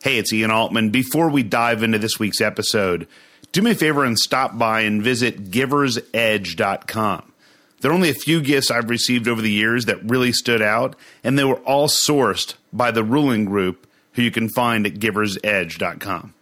Hey, it's Ian Altman. Before we dive into this week's episode, do me a favor and stop by and visit giversedge.com. There are only a few gifts I've received over the years that really stood out, and they were all sourced by the ruling group who you can find at giversedge.com.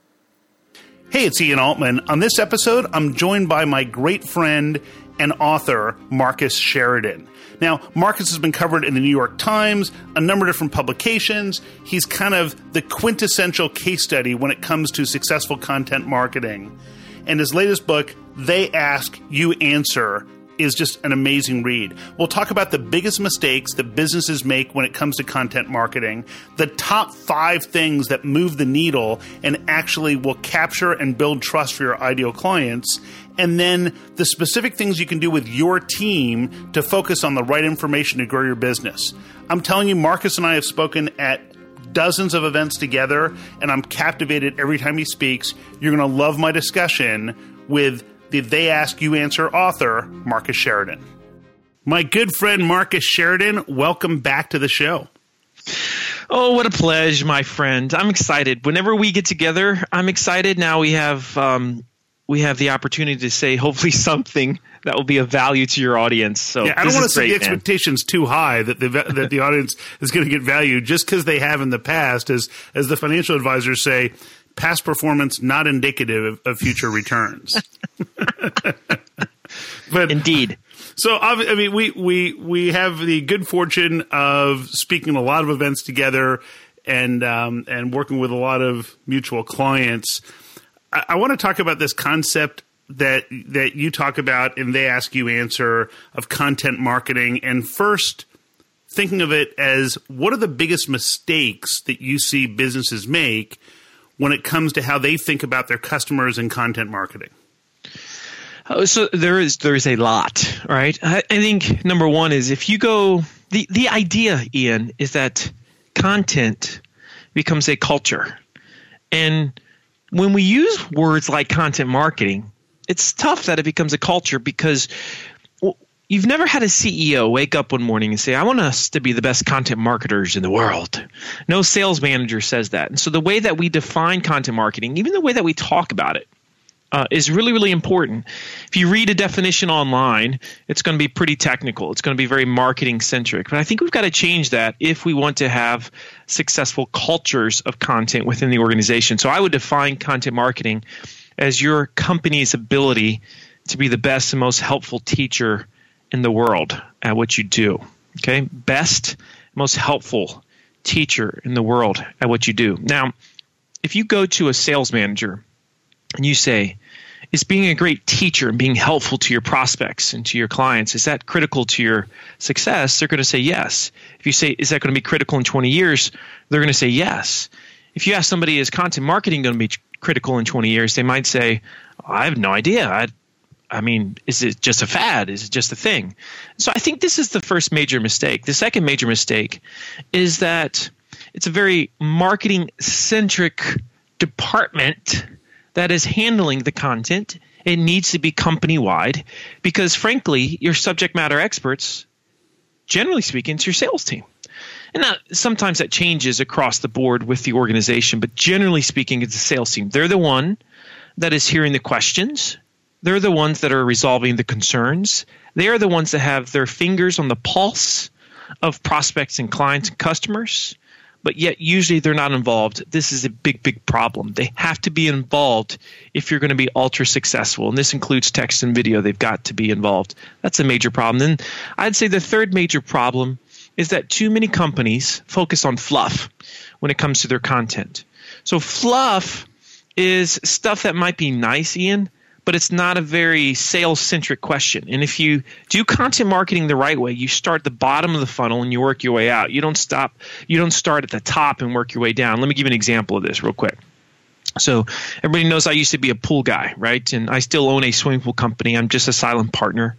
Hey, it's Ian Altman. On this episode, I'm joined by my great friend and author, Marcus Sheridan. Now, Marcus has been covered in the New York Times, a number of different publications. He's kind of the quintessential case study when it comes to successful content marketing. And his latest book, They Ask, You Answer, is just an amazing read. We'll talk about the biggest mistakes that businesses make when it comes to content marketing, the top five things that move the needle and actually will capture and build trust for your ideal clients, and then the specific things you can do with your team to focus on the right information to grow your business. I'm telling you, Marcus and I have spoken at dozens of events together, and I'm captivated every time he speaks. You're going to love my discussion with the They Ask You Answer author, Marcus Sheridan. My good friend Marcus Sheridan, welcome back to the show. Oh, what a pleasure, my friend! I'm excited. Whenever we get together, I'm excited. Now we have um, we have the opportunity to say hopefully something that will be of value to your audience. So yeah, I don't want to set the expectations too high that the that the audience is going to get value just because they have in the past, as as the financial advisors say, past performance not indicative of future returns. but indeed. So I mean, we we we have the good fortune of speaking a lot of events together, and um, and working with a lot of mutual clients. I, I want to talk about this concept that that you talk about and they ask you answer of content marketing. And first, thinking of it as what are the biggest mistakes that you see businesses make when it comes to how they think about their customers and content marketing? Oh, so there is there is a lot, right? I, I think number one is if you go the the idea, Ian, is that content becomes a culture, and when we use words like content marketing, it's tough that it becomes a culture because you've never had a CEO wake up one morning and say, I want us to be the best content marketers in the world. No sales manager says that. And so the way that we define content marketing, even the way that we talk about it, uh, is really, really important. If you read a definition online, it's going to be pretty technical. It's going to be very marketing centric. But I think we've got to change that if we want to have successful cultures of content within the organization. So I would define content marketing as your company's ability to be the best and most helpful teacher in the world at what you do. Okay, best, most helpful teacher in the world at what you do. Now, if you go to a sales manager and you say, is being a great teacher and being helpful to your prospects and to your clients is that critical to your success they're going to say yes if you say is that going to be critical in 20 years they're going to say yes if you ask somebody is content marketing going to be critical in 20 years they might say i have no idea I, I mean, is it just a fad? Is it just a thing? So I think this is the first major mistake. The second major mistake is that it's a very marketing centric department that is handling the content. It needs to be company wide because, frankly, your subject matter experts, generally speaking, it's your sales team. And now, sometimes that changes across the board with the organization, but generally speaking, it's the sales team. They're the one that is hearing the questions they're the ones that are resolving the concerns. They are the ones that have their fingers on the pulse of prospects and clients and customers, but yet usually they're not involved. This is a big, big problem. They have to be involved if you're going to be ultra successful. And this includes text and video. They've got to be involved. That's a major problem. Then I'd say the third major problem is that too many companies focus on fluff when it comes to their content. So, fluff is stuff that might be nice, Ian, but it's not a very sales centric question. And if you do content marketing the right way, you start the bottom of the funnel and you work your way out. You don't stop, you don't start at the top and work your way down. Let me give you an example of this real quick. So everybody knows I used to be a pool guy, right? And I still own a swimming pool company. I'm just a silent partner.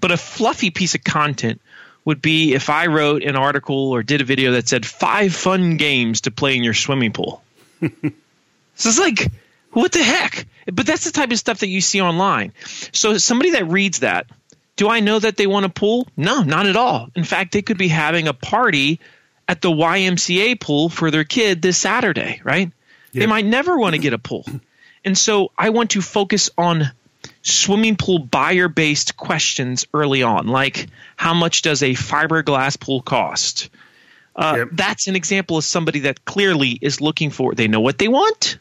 But a fluffy piece of content would be if I wrote an article or did a video that said five fun games to play in your swimming pool. so it's like what the heck? But that's the type of stuff that you see online. So somebody that reads that, do I know that they want a pool? No, not at all. In fact, they could be having a party at the YMCA pool for their kid this Saturday, right? Yep. They might never want to get a pool. And so I want to focus on swimming pool buyer based questions early on, like how much does a fiberglass pool cost? Uh, yep. That's an example of somebody that clearly is looking for, they know what they want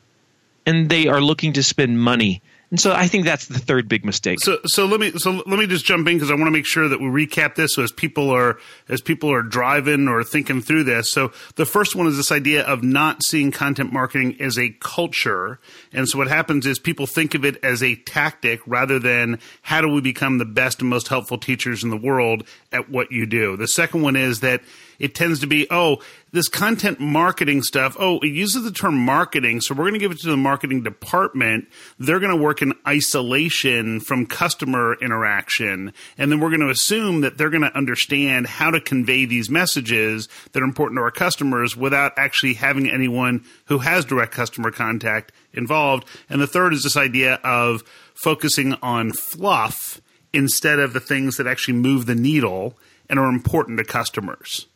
and they are looking to spend money and so I think that's the third big mistake. So so let me so let me just jump in because I want to make sure that we recap this so as people are as people are driving or thinking through this. So the first one is this idea of not seeing content marketing as a culture. And so what happens is people think of it as a tactic rather than how do we become the best and most helpful teachers in the world at what you do. The second one is that it tends to be, oh, this content marketing stuff, oh, it uses the term marketing, so we're going to give it to the marketing department. They're going to work in isolation from customer interaction. And then we're going to assume that they're going to understand how to convey these messages that are important to our customers without actually having anyone who has direct customer contact involved. And the third is this idea of focusing on fluff instead of the things that actually move the needle and are important to customers.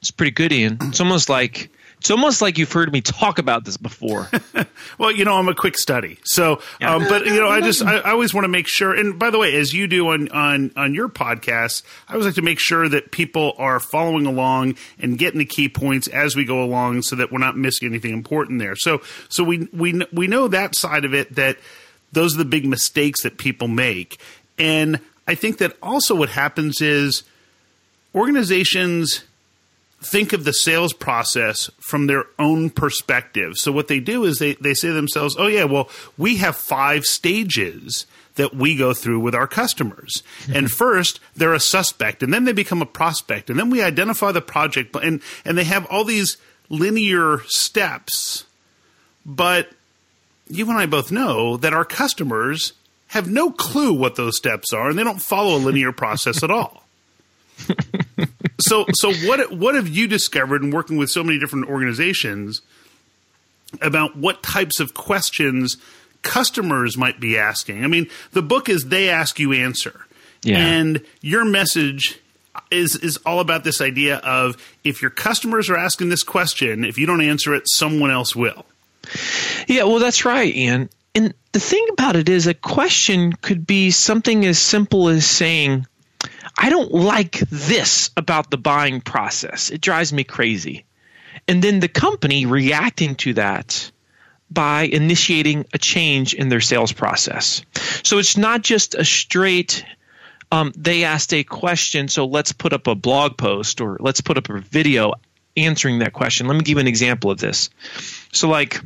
It's pretty good, Ian. It's almost like it's almost like you've heard me talk about this before. well, you know, I'm a quick study, so yeah. um, but you know, I just I, I always want to make sure. And by the way, as you do on on on your podcast, I always like to make sure that people are following along and getting the key points as we go along, so that we're not missing anything important there. So so we we we know that side of it that those are the big mistakes that people make, and I think that also what happens is organizations think of the sales process from their own perspective. So what they do is they, they say to themselves, oh, yeah, well, we have five stages that we go through with our customers. And first, they're a suspect, and then they become a prospect, and then we identify the project, and, and they have all these linear steps. But you and I both know that our customers have no clue what those steps are, and they don't follow a linear process at all. so so what what have you discovered in working with so many different organizations about what types of questions customers might be asking? I mean, the book is they ask you answer. Yeah. And your message is is all about this idea of if your customers are asking this question, if you don't answer it, someone else will. Yeah, well that's right, Ian. And the thing about it is a question could be something as simple as saying, I don't like this about the buying process. It drives me crazy. And then the company reacting to that by initiating a change in their sales process. So it's not just a straight, um, they asked a question, so let's put up a blog post or let's put up a video answering that question. Let me give you an example of this. So, like,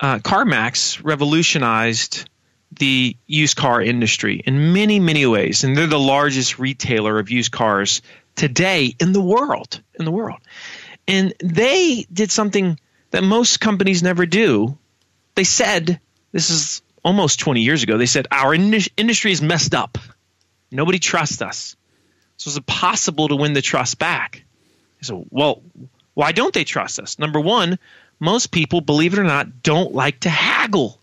uh, CarMax revolutionized the used car industry in many, many ways. And they're the largest retailer of used cars today in the world. In the world. And they did something that most companies never do. They said, this is almost 20 years ago, they said, our in- industry is messed up. Nobody trusts us. So is it possible to win the trust back? So, well, why don't they trust us? Number one, most people, believe it or not, don't like to haggle.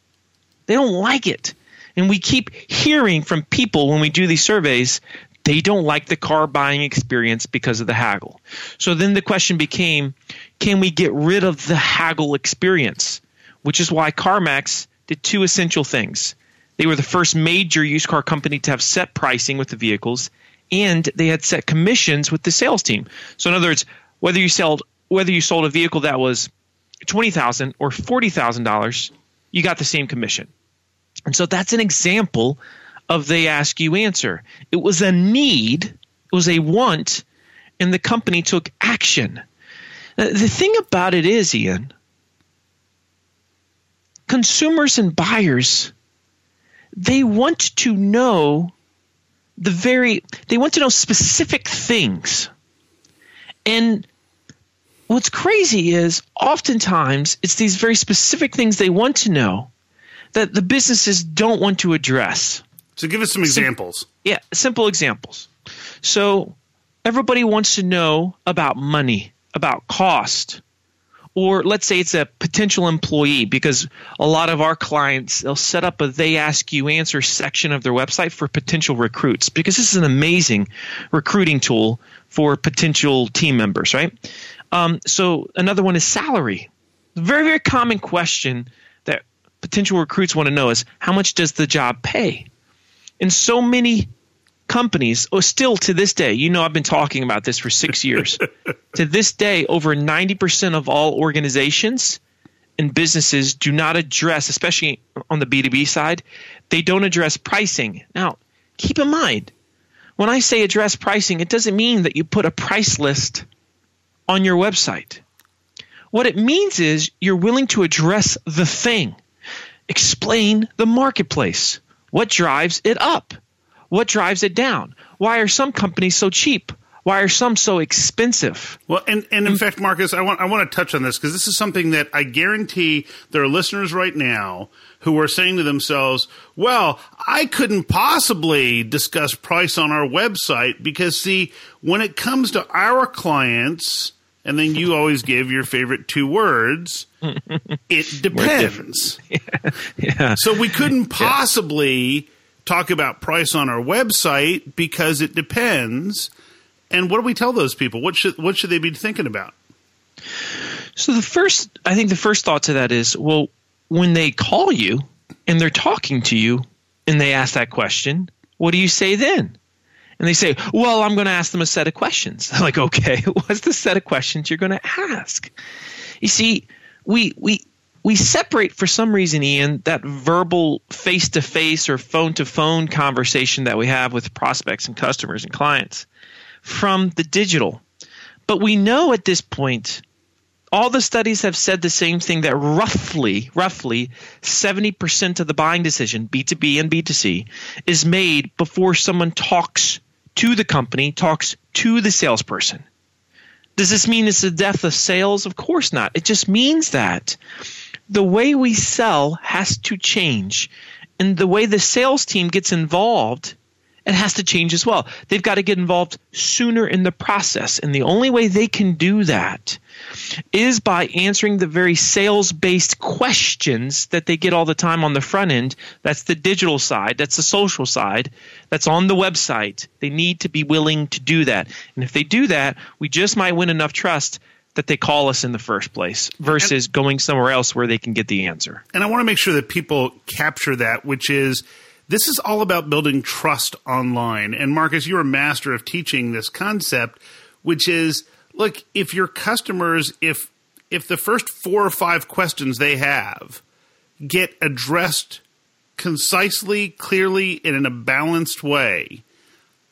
They don't like it. And we keep hearing from people when we do these surveys, they don't like the car buying experience because of the haggle. So then the question became can we get rid of the haggle experience? Which is why CarMax did two essential things. They were the first major used car company to have set pricing with the vehicles, and they had set commissions with the sales team. So in other words, whether you sold whether you sold a vehicle that was twenty thousand or forty thousand dollars, you got the same commission. And so that's an example of they ask you answer. It was a need, it was a want, and the company took action. Now, the thing about it is, Ian, consumers and buyers, they want to know the very, they want to know specific things. And what's crazy is oftentimes it's these very specific things they want to know that the businesses don't want to address. So give us some examples. Sim- yeah, simple examples. So everybody wants to know about money, about cost, or let's say it's a potential employee because a lot of our clients they'll set up a they ask you answer section of their website for potential recruits because this is an amazing recruiting tool for potential team members right um, so another one is salary very, very common question potential recruits want to know is how much does the job pay? And so many companies, oh, still to this day, you know, I've been talking about this for six years. to this day, over 90% of all organizations and businesses do not address, especially on the B2B side, they don't address pricing. Now, keep in mind, when I say address pricing, it doesn't mean that you put a price list on your website. What it means is you're willing to address the thing, explain the marketplace, what drives it up, what drives it down, why are some companies so cheap, why are some so expensive? Well, and, and in fact, Marcus, I want I want to touch on this because this is something that I guarantee there are listeners right now who are saying to themselves, "Well, I couldn't possibly discuss price on our website because see, when it comes to our clients." And then you always give your favorite two words. it depends. yeah. yeah. So we couldn't possibly talk about price on our website because it depends. And what do we tell those people? What should what should they be thinking about? So the first, I think the first thought to that is, well, when they call you and they're talking to you and they ask that question, what do you say then? And they say, well, I'm going to ask them a set of questions. I'm like, okay, what's the set of questions you're going to ask? You see, we we we separate for some reason, Ian, that verbal face to face or phone to phone conversation that we have with prospects and customers and clients from the digital. But we know at this point, all the studies have said the same thing that roughly, roughly 70% of the buying decision, B2B and B2C, is made before someone talks to the company, talks to the salesperson. Does this mean it's the death of sales? Of course not. It just means that the way we sell has to change. And the way the sales team gets involved it has to change as well. They've got to get involved sooner in the process. And the only way they can do that is by answering the very sales based questions that they get all the time on the front end. That's the digital side, that's the social side, that's on the website. They need to be willing to do that. And if they do that, we just might win enough trust that they call us in the first place versus and, going somewhere else where they can get the answer. And I want to make sure that people capture that, which is this is all about building trust online. And Marcus, you're a master of teaching this concept, which is look, if your customers, if if the first four or five questions they have get addressed concisely, clearly, and in a balanced way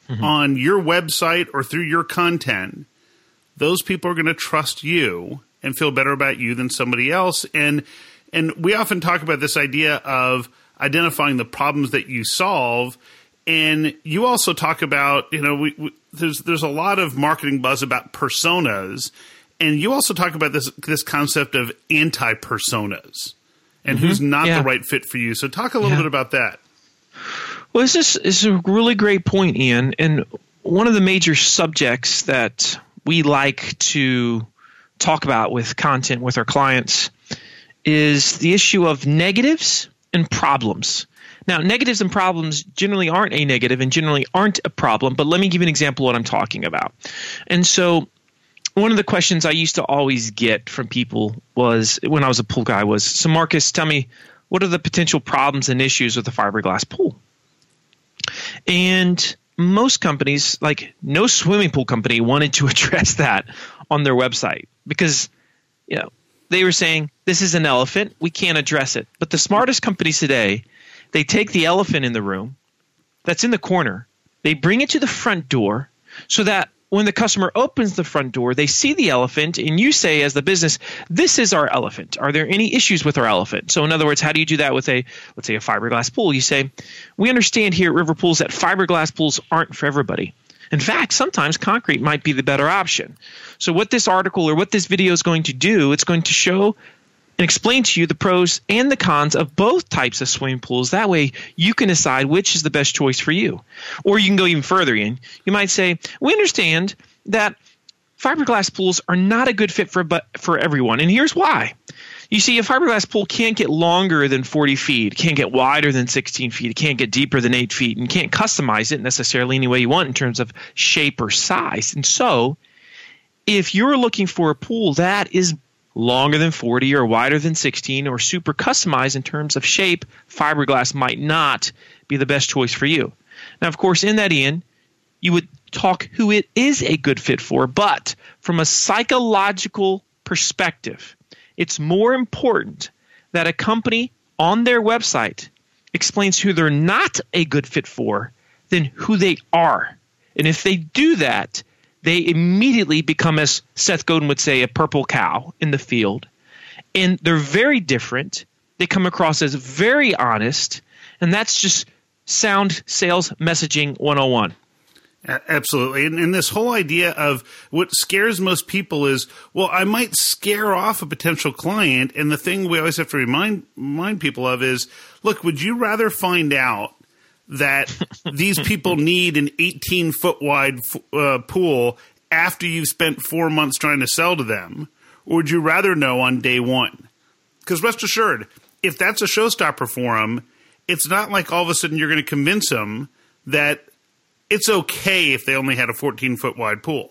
mm-hmm. on your website or through your content, those people are going to trust you and feel better about you than somebody else. And and we often talk about this idea of identifying the problems that you solve. And you also talk about, you know, we, we, there's there's a lot of marketing buzz about personas, and you also talk about this this concept of anti personas and mm-hmm. who's not yeah. the right fit for you. So talk a little yeah. bit about that. Well, this is, this is a really great point, Ian. And one of the major subjects that we like to talk about with content with our clients is the issue of negatives and problems. Now, negatives and problems generally aren't a negative and generally aren't a problem, but let me give you an example of what I'm talking about. And so, one of the questions I used to always get from people was when I was a pool guy was, So, Marcus, tell me, what are the potential problems and issues with a fiberglass pool? And most companies, like no swimming pool company, wanted to address that on their website because, you know, they were saying this is an elephant. We can't address it. But the smartest companies today they take the elephant in the room that's in the corner. They bring it to the front door so that when the customer opens the front door they see the elephant and you say as the business this is our elephant. Are there any issues with our elephant? So in other words how do you do that with a let's say a fiberglass pool? You say we understand here at river pools that fiberglass pools aren't for everybody in fact, sometimes concrete might be the better option. So, what this article or what this video is going to do, it's going to show and explain to you the pros and the cons of both types of swimming pools. That way, you can decide which is the best choice for you. Or you can go even further in. You might say, We understand that fiberglass pools are not a good fit for, but for everyone. And here's why. You see, a fiberglass pool can't get longer than 40 feet, can't get wider than 16 feet, it can't get deeper than 8 feet, and can't customize it necessarily any way you want in terms of shape or size. And so, if you're looking for a pool that is longer than 40 or wider than 16 or super customized in terms of shape, fiberglass might not be the best choice for you. Now, of course, in that, Ian, you would talk who it is a good fit for, but from a psychological perspective, it's more important that a company on their website explains who they're not a good fit for than who they are. And if they do that, they immediately become, as Seth Godin would say, a purple cow in the field. And they're very different. They come across as very honest. And that's just sound sales messaging 101. Absolutely. And, and, this whole idea of what scares most people is, well, I might scare off a potential client. And the thing we always have to remind, remind people of is, look, would you rather find out that these people need an 18 foot wide uh, pool after you've spent four months trying to sell to them? Or would you rather know on day one? Because rest assured, if that's a showstopper for them, it's not like all of a sudden you're going to convince them that it's okay if they only had a 14 foot wide pool.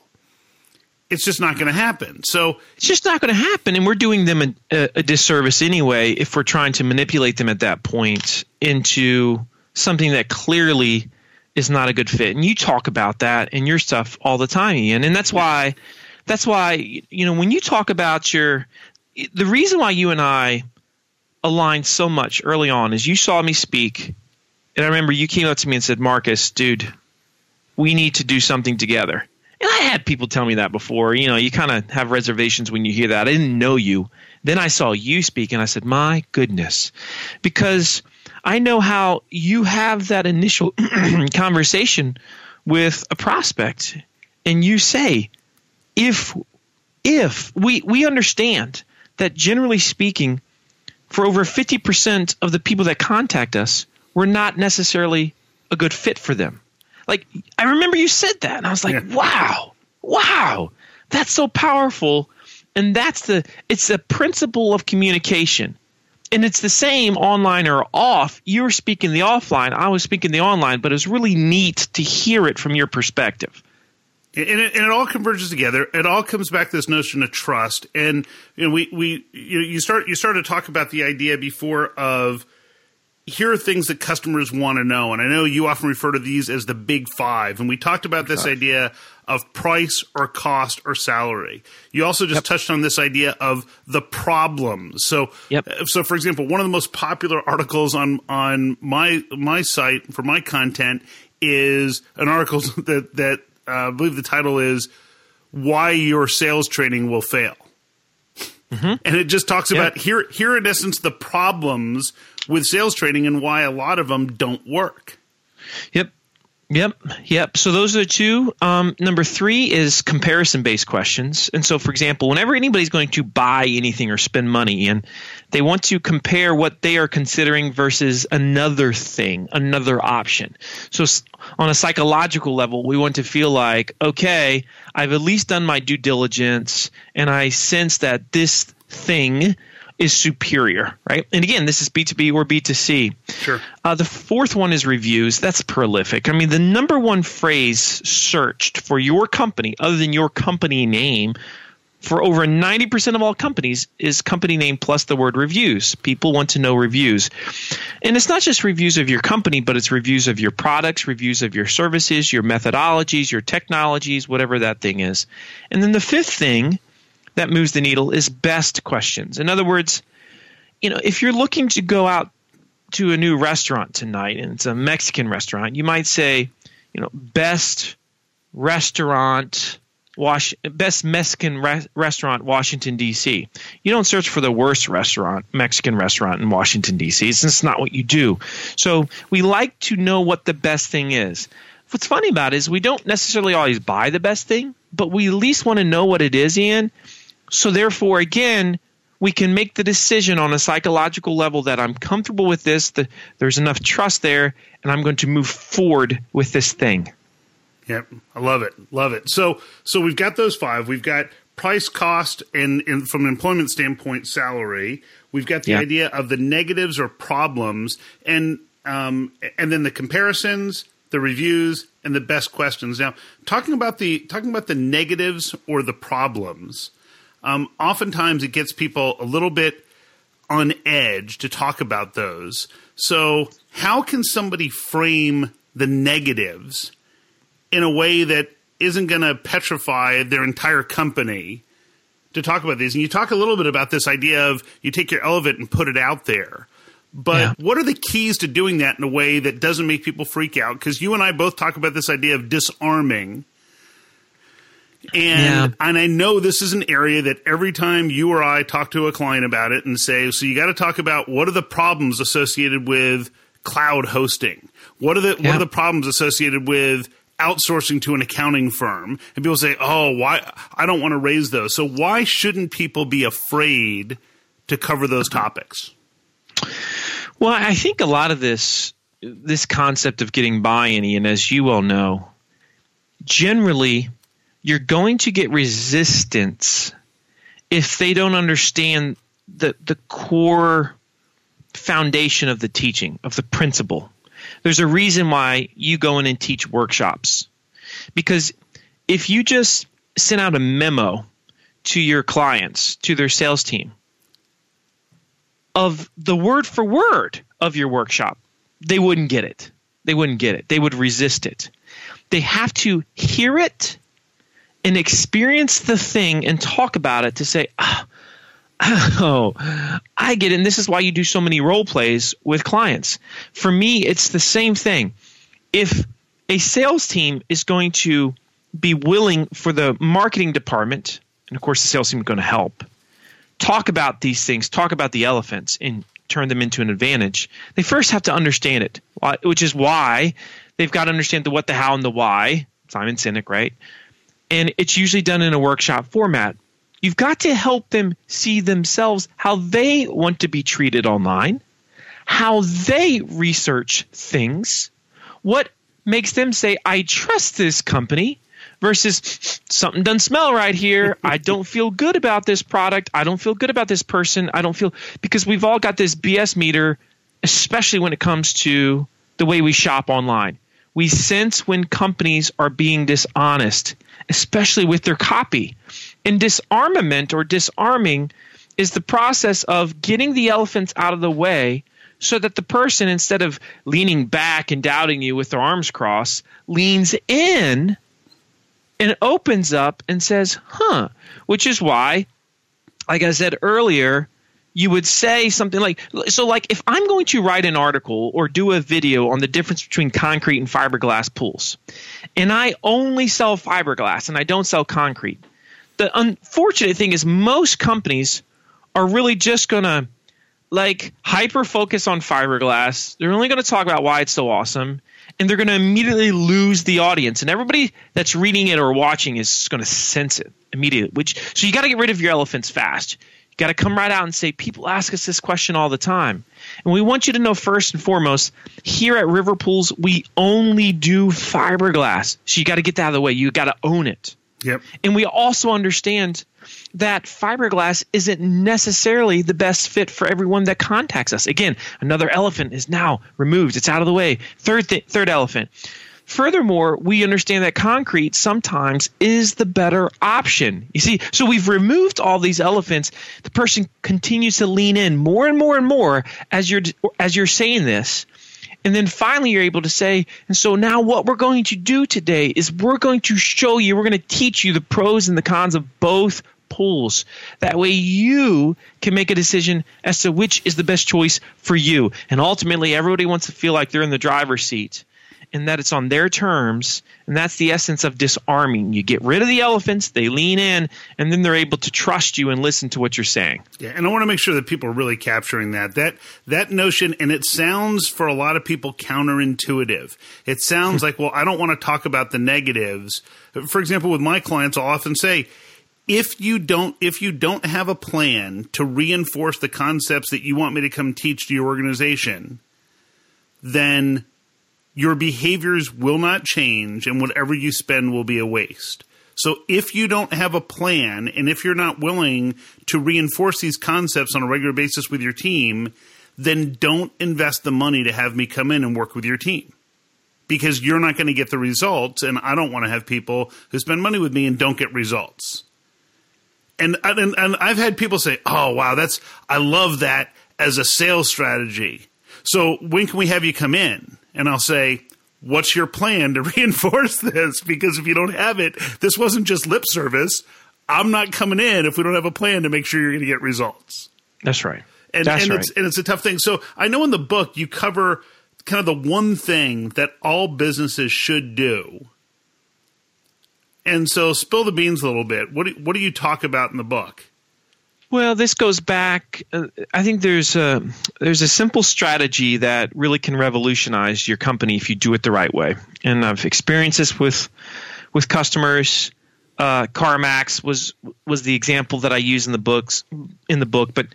It's just not going to happen. So it's just not going to happen, and we're doing them a, a, disservice anyway if we're trying to manipulate them at that point into something that clearly is not a good fit. And you talk about that in your stuff all the time, Ian. And that's why, that's why you know when you talk about your, the reason why you and I aligned so much early on is you saw me speak, and I remember you came up to me and said, "Marcus, dude." We need to do something together. And I had people tell me that before. You know, you kind of have reservations when you hear that. I didn't know you. Then I saw you speak and I said, my goodness. Because I know how you have that initial conversation with a prospect and you say, if if we we understand that generally speaking, for over 50% of the people that contact us, we're not necessarily a good fit for them. Like I remember you said that, and I was like, yeah. wow, wow, that's so powerful. And that's the it's the principle of communication. And it's the same online or off. You were speaking the offline, I was speaking the online, but it's really neat to hear it from your perspective. And it, and it, all converges together. It all comes back to this notion of trust. And you know, we we you, know, you start you start to talk about the idea before of here are things that customers want to know. And I know you often refer to these as the big five. And we talked about this idea of price or cost or salary. You also just yep. touched on this idea of the problems. So, yep. so for example, one of the most popular articles on, on my, my site for my content is an article that, that uh, I believe the title is Why Your Sales Training Will Fail. Mm-hmm. And it just talks about here, here in essence, the problems with sales training and why a lot of them don't work. Yep. Yep, yep. So those are the two. Um, number three is comparison based questions. And so, for example, whenever anybody's going to buy anything or spend money in, they want to compare what they are considering versus another thing, another option. So, on a psychological level, we want to feel like, okay, I've at least done my due diligence and I sense that this thing is superior, right? And again, this is B2B or B2C. Sure. Uh, the fourth one is reviews. That's prolific. I mean, the number one phrase searched for your company, other than your company name, for over 90% of all companies is company name plus the word reviews. People want to know reviews. And it's not just reviews of your company, but it's reviews of your products, reviews of your services, your methodologies, your technologies, whatever that thing is. And then the fifth thing that moves the needle is best questions. In other words, you know, if you're looking to go out to a new restaurant tonight and it's a Mexican restaurant, you might say, you know, best restaurant Wash, best Mexican re- restaurant, Washington D.C. You don't search for the worst restaurant, Mexican restaurant in Washington D.C. It's just not what you do. So we like to know what the best thing is. What's funny about it is we don't necessarily always buy the best thing, but we at least want to know what it is, Ian, so, therefore, again, we can make the decision on a psychological level that I'm comfortable with this, that there's enough trust there, and I'm going to move forward with this thing. Yep, I love it, love it. So, so we've got those five. We've got price, cost, and, and from an employment standpoint, salary. We've got the idea of the negatives or problems, and um, and then the comparisons, the reviews, and the best questions. Now, talking about the talking about the negatives or the problems. Um, oftentimes it gets people a little bit on edge to talk about those. So, how can somebody frame the negatives in a way that isn't going to petrify their entire company to talk about these? And you talk a little bit about this idea of you take your elephant and put it out there. But yeah. what are the keys to doing that in a way that doesn't make people freak out? Because you and I both talk about this idea of disarming. And yeah. and I know this is an area that every time you or I talk to a client about it and say, so you got to talk about what are the problems associated with cloud hosting? What are the yeah. what are the problems associated with outsourcing to an accounting firm? And people say, "Oh, why I don't want to raise those." So why shouldn't people be afraid to cover those uh-huh. topics? Well, I think a lot of this this concept of getting buy-in, and as you all know, generally you're going to get resistance if they don't understand the the core foundation of the teaching of the principle. There's a reason why you go in and teach workshops. Because if you just send out a memo to your clients, to their sales team, of the word for word of your workshop, they wouldn't get it. They wouldn't get it. They would resist it. They have to hear it and experience the thing and talk about it to say, oh, oh, I get it. And this is why you do so many role plays with clients. For me, it's the same thing. If a sales team is going to be willing for the marketing department, and of course the sales team is going to help, talk about these things, talk about the elephants, and turn them into an advantage, they first have to understand it, which is why they've got to understand the what, the how, and the why. Simon Sinek, right? And it's usually done in a workshop format. You've got to help them see themselves how they want to be treated online, how they research things, what makes them say, I trust this company, versus something doesn't smell right here. I don't feel good about this product. I don't feel good about this person. I don't feel because we've all got this BS meter, especially when it comes to the way we shop online. We sense when companies are being dishonest, especially with their copy. And disarmament or disarming is the process of getting the elephants out of the way so that the person, instead of leaning back and doubting you with their arms crossed, leans in and opens up and says, huh, which is why, like I said earlier, you would say something like so like if i'm going to write an article or do a video on the difference between concrete and fiberglass pools and i only sell fiberglass and i don't sell concrete the unfortunate thing is most companies are really just going to like hyper focus on fiberglass. They're only going to talk about why it's so awesome and they're going to immediately lose the audience. And everybody that's reading it or watching is going to sense it immediately which so you got to get rid of your elephants fast you got to come right out and say people ask us this question all the time and we want you to know first and foremost here at river pools we only do fiberglass so you got to get that out of the way you got to own it yep and we also understand that fiberglass isn't necessarily the best fit for everyone that contacts us. Again, another elephant is now removed. It's out of the way. Third th- third elephant. Furthermore, we understand that concrete sometimes is the better option. You see, so we've removed all these elephants. The person continues to lean in more and more and more as you're as you're saying this. And then finally, you're able to say, and so now what we're going to do today is we're going to show you, we're going to teach you the pros and the cons of both pools. That way you can make a decision as to which is the best choice for you. And ultimately, everybody wants to feel like they're in the driver's seat and that it's on their terms. And that's the essence of disarming. You get rid of the elephants, they lean in, and then they're able to trust you and listen to what you're saying. Yeah, and I want to make sure that people are really capturing that. That that notion, and it sounds for a lot of people counterintuitive. It sounds like, well, I don't want to talk about the negatives. For example, with my clients, I'll often say, if you don't if you don't have a plan to reinforce the concepts that you want me to come teach to your organization then your behaviors will not change and whatever you spend will be a waste so if you don't have a plan and if you're not willing to reinforce these concepts on a regular basis with your team then don't invest the money to have me come in and work with your team because you're not going to get the results and I don't want to have people who spend money with me and don't get results And, and and I've had people say, "Oh, wow, that's I love that as a sales strategy." So when can we have you come in? And I'll say, "What's your plan to reinforce this? Because if you don't have it, this wasn't just lip service. I'm not coming in if we don't have a plan to make sure you're going to get results." That's right. And, That's and right. it's and it's a tough thing. So I know in the book you cover kind of the one thing that all businesses should do. And so spill the beans a little bit. What do, what do you talk about in the book? Well, this goes back. Uh, I think there's a there's a simple strategy that really can revolutionize your company if you do it the right way. And I've experienced this with with customers. Uh, CarMax was was the example that I use in the books in the book. But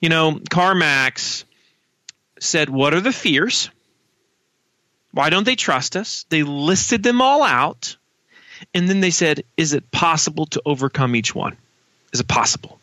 you know, CarMax said, "What are the fears? Why don't they trust us?" They listed them all out, and then they said, "Is it possible to overcome each one? Is it possible?"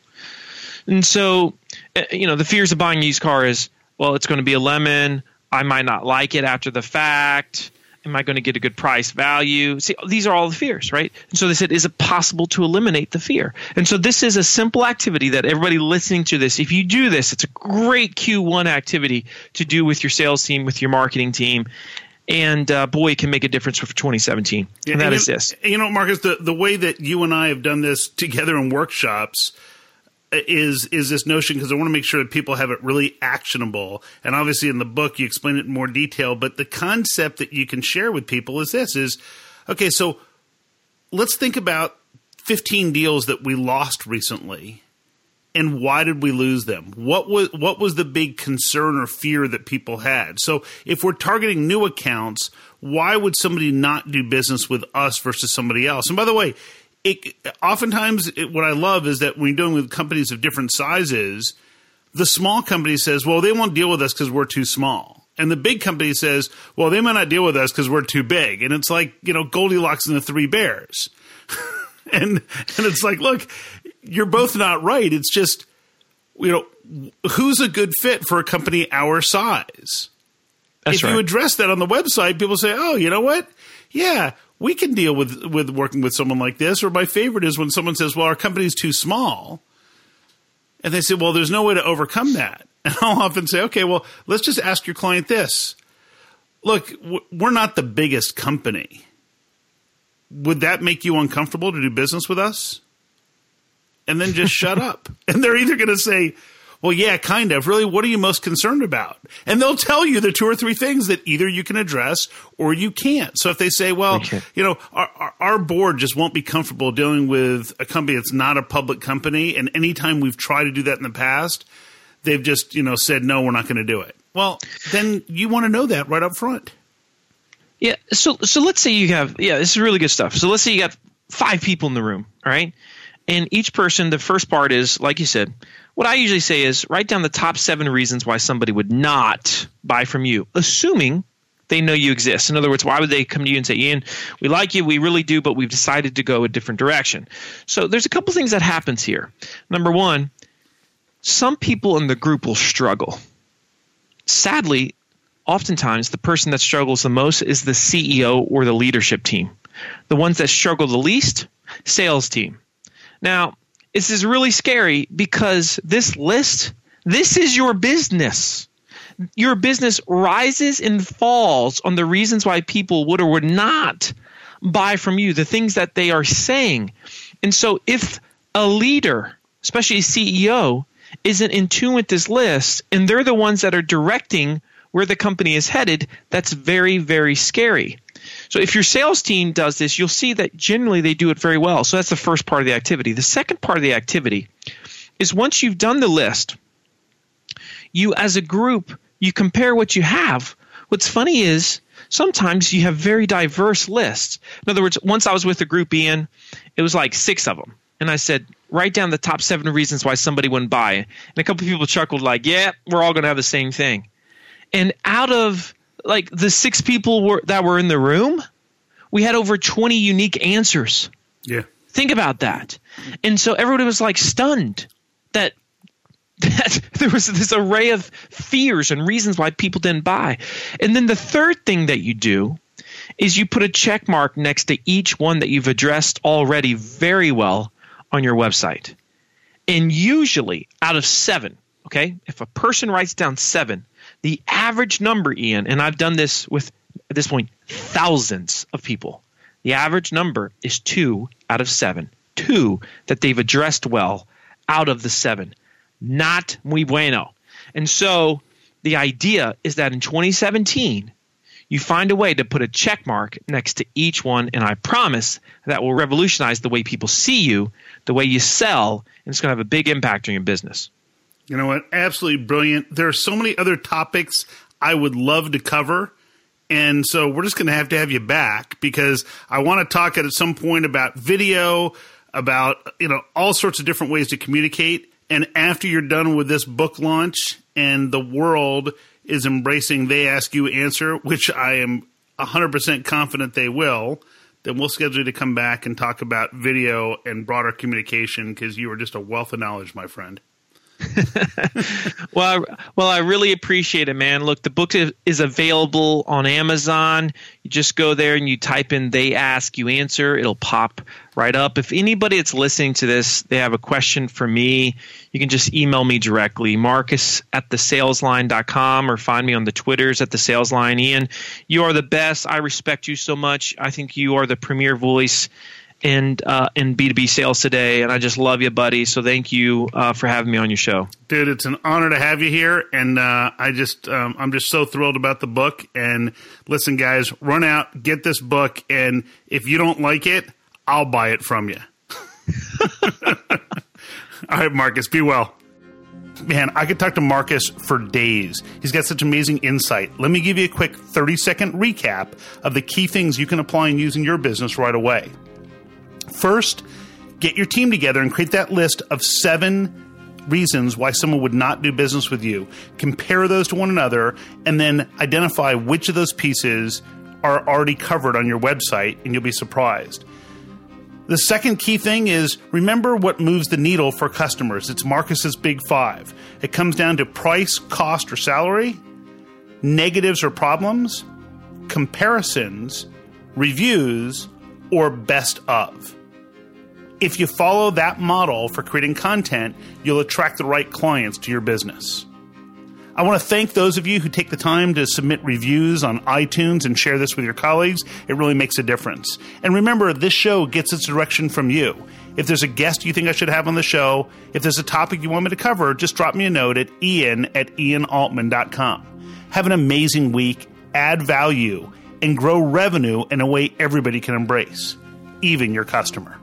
And so, uh, you know, the fears of buying a used car is, well, it's going to be a lemon. I might not like it after the fact. Am I going to get a good price value? See, these are all the fears, right? And so they said, is it possible to eliminate the fear? And so this is a simple activity that everybody listening to this, if you do this, it's a great Q1 activity to do with your sales team, with your marketing team. And uh, boy, it can make a difference for 2017. Yeah, and that and is you, this. You know, Marcus, the, the way that you and I have done this together in workshops is is this notion because I want to make sure that people have it really actionable. And obviously, in the book, you explain it in more detail. But the concept that you can share with people is this: is okay. So let's think about 15 deals that we lost recently and why did we lose them what was what was the big concern or fear that people had so if we're targeting new accounts why would somebody not do business with us versus somebody else and by the way it oftentimes it, what i love is that when you're dealing with companies of different sizes the small company says well they won't deal with us because we're too small. And the big company says well they might not deal with us because we're too big. And it's like you know goldilocks and the three bears. And and it's like look you're both not right. It's just you know who's a good fit for a company our size? That's if right. you address that on the website people say oh you know what? Yeah we can deal with with working with someone like this or my favorite is when someone says well our company's too small and they say well there's no way to overcome that and i'll often say okay well let's just ask your client this look w- we're not the biggest company would that make you uncomfortable to do business with us? And then just shut up. And they're either going to say, well, yeah, kind of. Really, what are you most concerned about? And they'll tell you the two or three things that either you can address or you can't. So if they say, well, Okay. you know, our, our, board just won't be comfortable dealing with a company that's not a public company. And anytime we've tried to do that in the past, they've just, you know, said, no, we're not going to do it. Well, then you want to know that right up front. Yeah. So so let's say you have yeah, this is really good stuff. So let's say you got five people in the room, all right? And each person, the first part is, like you said, what I usually say is write down the top seven reasons why somebody would not buy from you, assuming they know you exist. In other words, why would they come to you and say, Ian, we like you, we really do, but we've decided to go a different direction. So there's a couple things that happens here. Number one, some people in the group will struggle. Sadly, oftentimes the person that struggles the most is the CEO or the leadership team. The ones that struggle the least, sales team. Now, this is really scary because this list, this is your business. Your business rises and falls on the reasons why people would or would not buy from you, the things that they are saying. And so if a leader, especially a CEO, isn't in tune with this list and they're the ones that are directing where the company is headed, that's very, very scary. So if your sales team does this, you'll see that generally they do it very well. So that's the first part of the activity. The second part of the activity is once you've done the list, you as a group, you compare what you have. What's funny is sometimes you have very diverse lists. In other words, once I was with a group, Ian, it was like six of them. And I said, write down the top seven reasons why somebody wouldn't buy. And a couple of people chuckled, like, yeah, we're all going to have the same thing. And out of like the six people were, that were in the room, we had over 20 unique answers. Yeah. Think about that. And so everybody was like stunned that that there was this array of fears and reasons why people didn't buy. And then the third thing that you do is you put a check mark next to each one that you've addressed already very well on your website. And usually, out of seven, okay, if a person writes down seven, the average number, Ian, and I've done this with at this point thousands of people, the average number is two out of seven. Two that they've addressed well out of the seven. Not muy bueno. And so the idea is that in 2017, you find a way to put a check mark next to each one, and I promise that will revolutionize the way people see you, the way you sell, and it's going to have a big impact on your business. You know what? Absolutely brilliant. There are so many other topics I would love to cover. And so we're just going to have to have you back because I want to talk at some point about video, about, you know, all sorts of different ways to communicate. And after you're done with this book launch and the world is embracing they ask you answer, which I am 100% confident they will, then we'll schedule you to come back and talk about video and broader communication because you are just a wealth of knowledge, my friend. well, I, well, I really appreciate it, man. Look, the book is available on Amazon. You just go there and you type in "they ask, you answer." It'll pop right up. If anybody that's listening to this, they have a question for me, you can just email me directly, Marcus at thesaleslion.com, or find me on the Twitters at the SalesLion. Ian, you are the best. I respect you so much. I think you are the premier voice in uh, in B two B sales today, and I just love you, buddy. So thank you uh, for having me on your show, dude. It's an honor to have you here, and uh, I just um, I'm just so thrilled about the book. And listen, guys, run out, get this book, and if you don't like it, I'll buy it from you. All right, Marcus, be well. Man, I could talk to Marcus for days. He's got such amazing insight. Let me give you a quick 30 second recap of the key things you can apply and use in your business right away. First, get your team together and create that list of seven reasons why someone would not do business with you. Compare those to one another and then identify which of those pieces are already covered on your website, and you'll be surprised. The second key thing is remember what moves the needle for customers. It's Marcus's Big Five. It comes down to price, cost, or salary, negatives or problems, comparisons, reviews, or best of. If you follow that model for creating content, you'll attract the right clients to your business. I want to thank those of you who take the time to submit reviews on iTunes and share this with your colleagues. It really makes a difference. And remember, this show gets its direction from you. If there's a guest you think I should have on the show, if there's a topic you want me to cover, just drop me a note at ian at ianaltman.com. Have an amazing week, add value, and grow revenue in a way everybody can embrace, even your customer.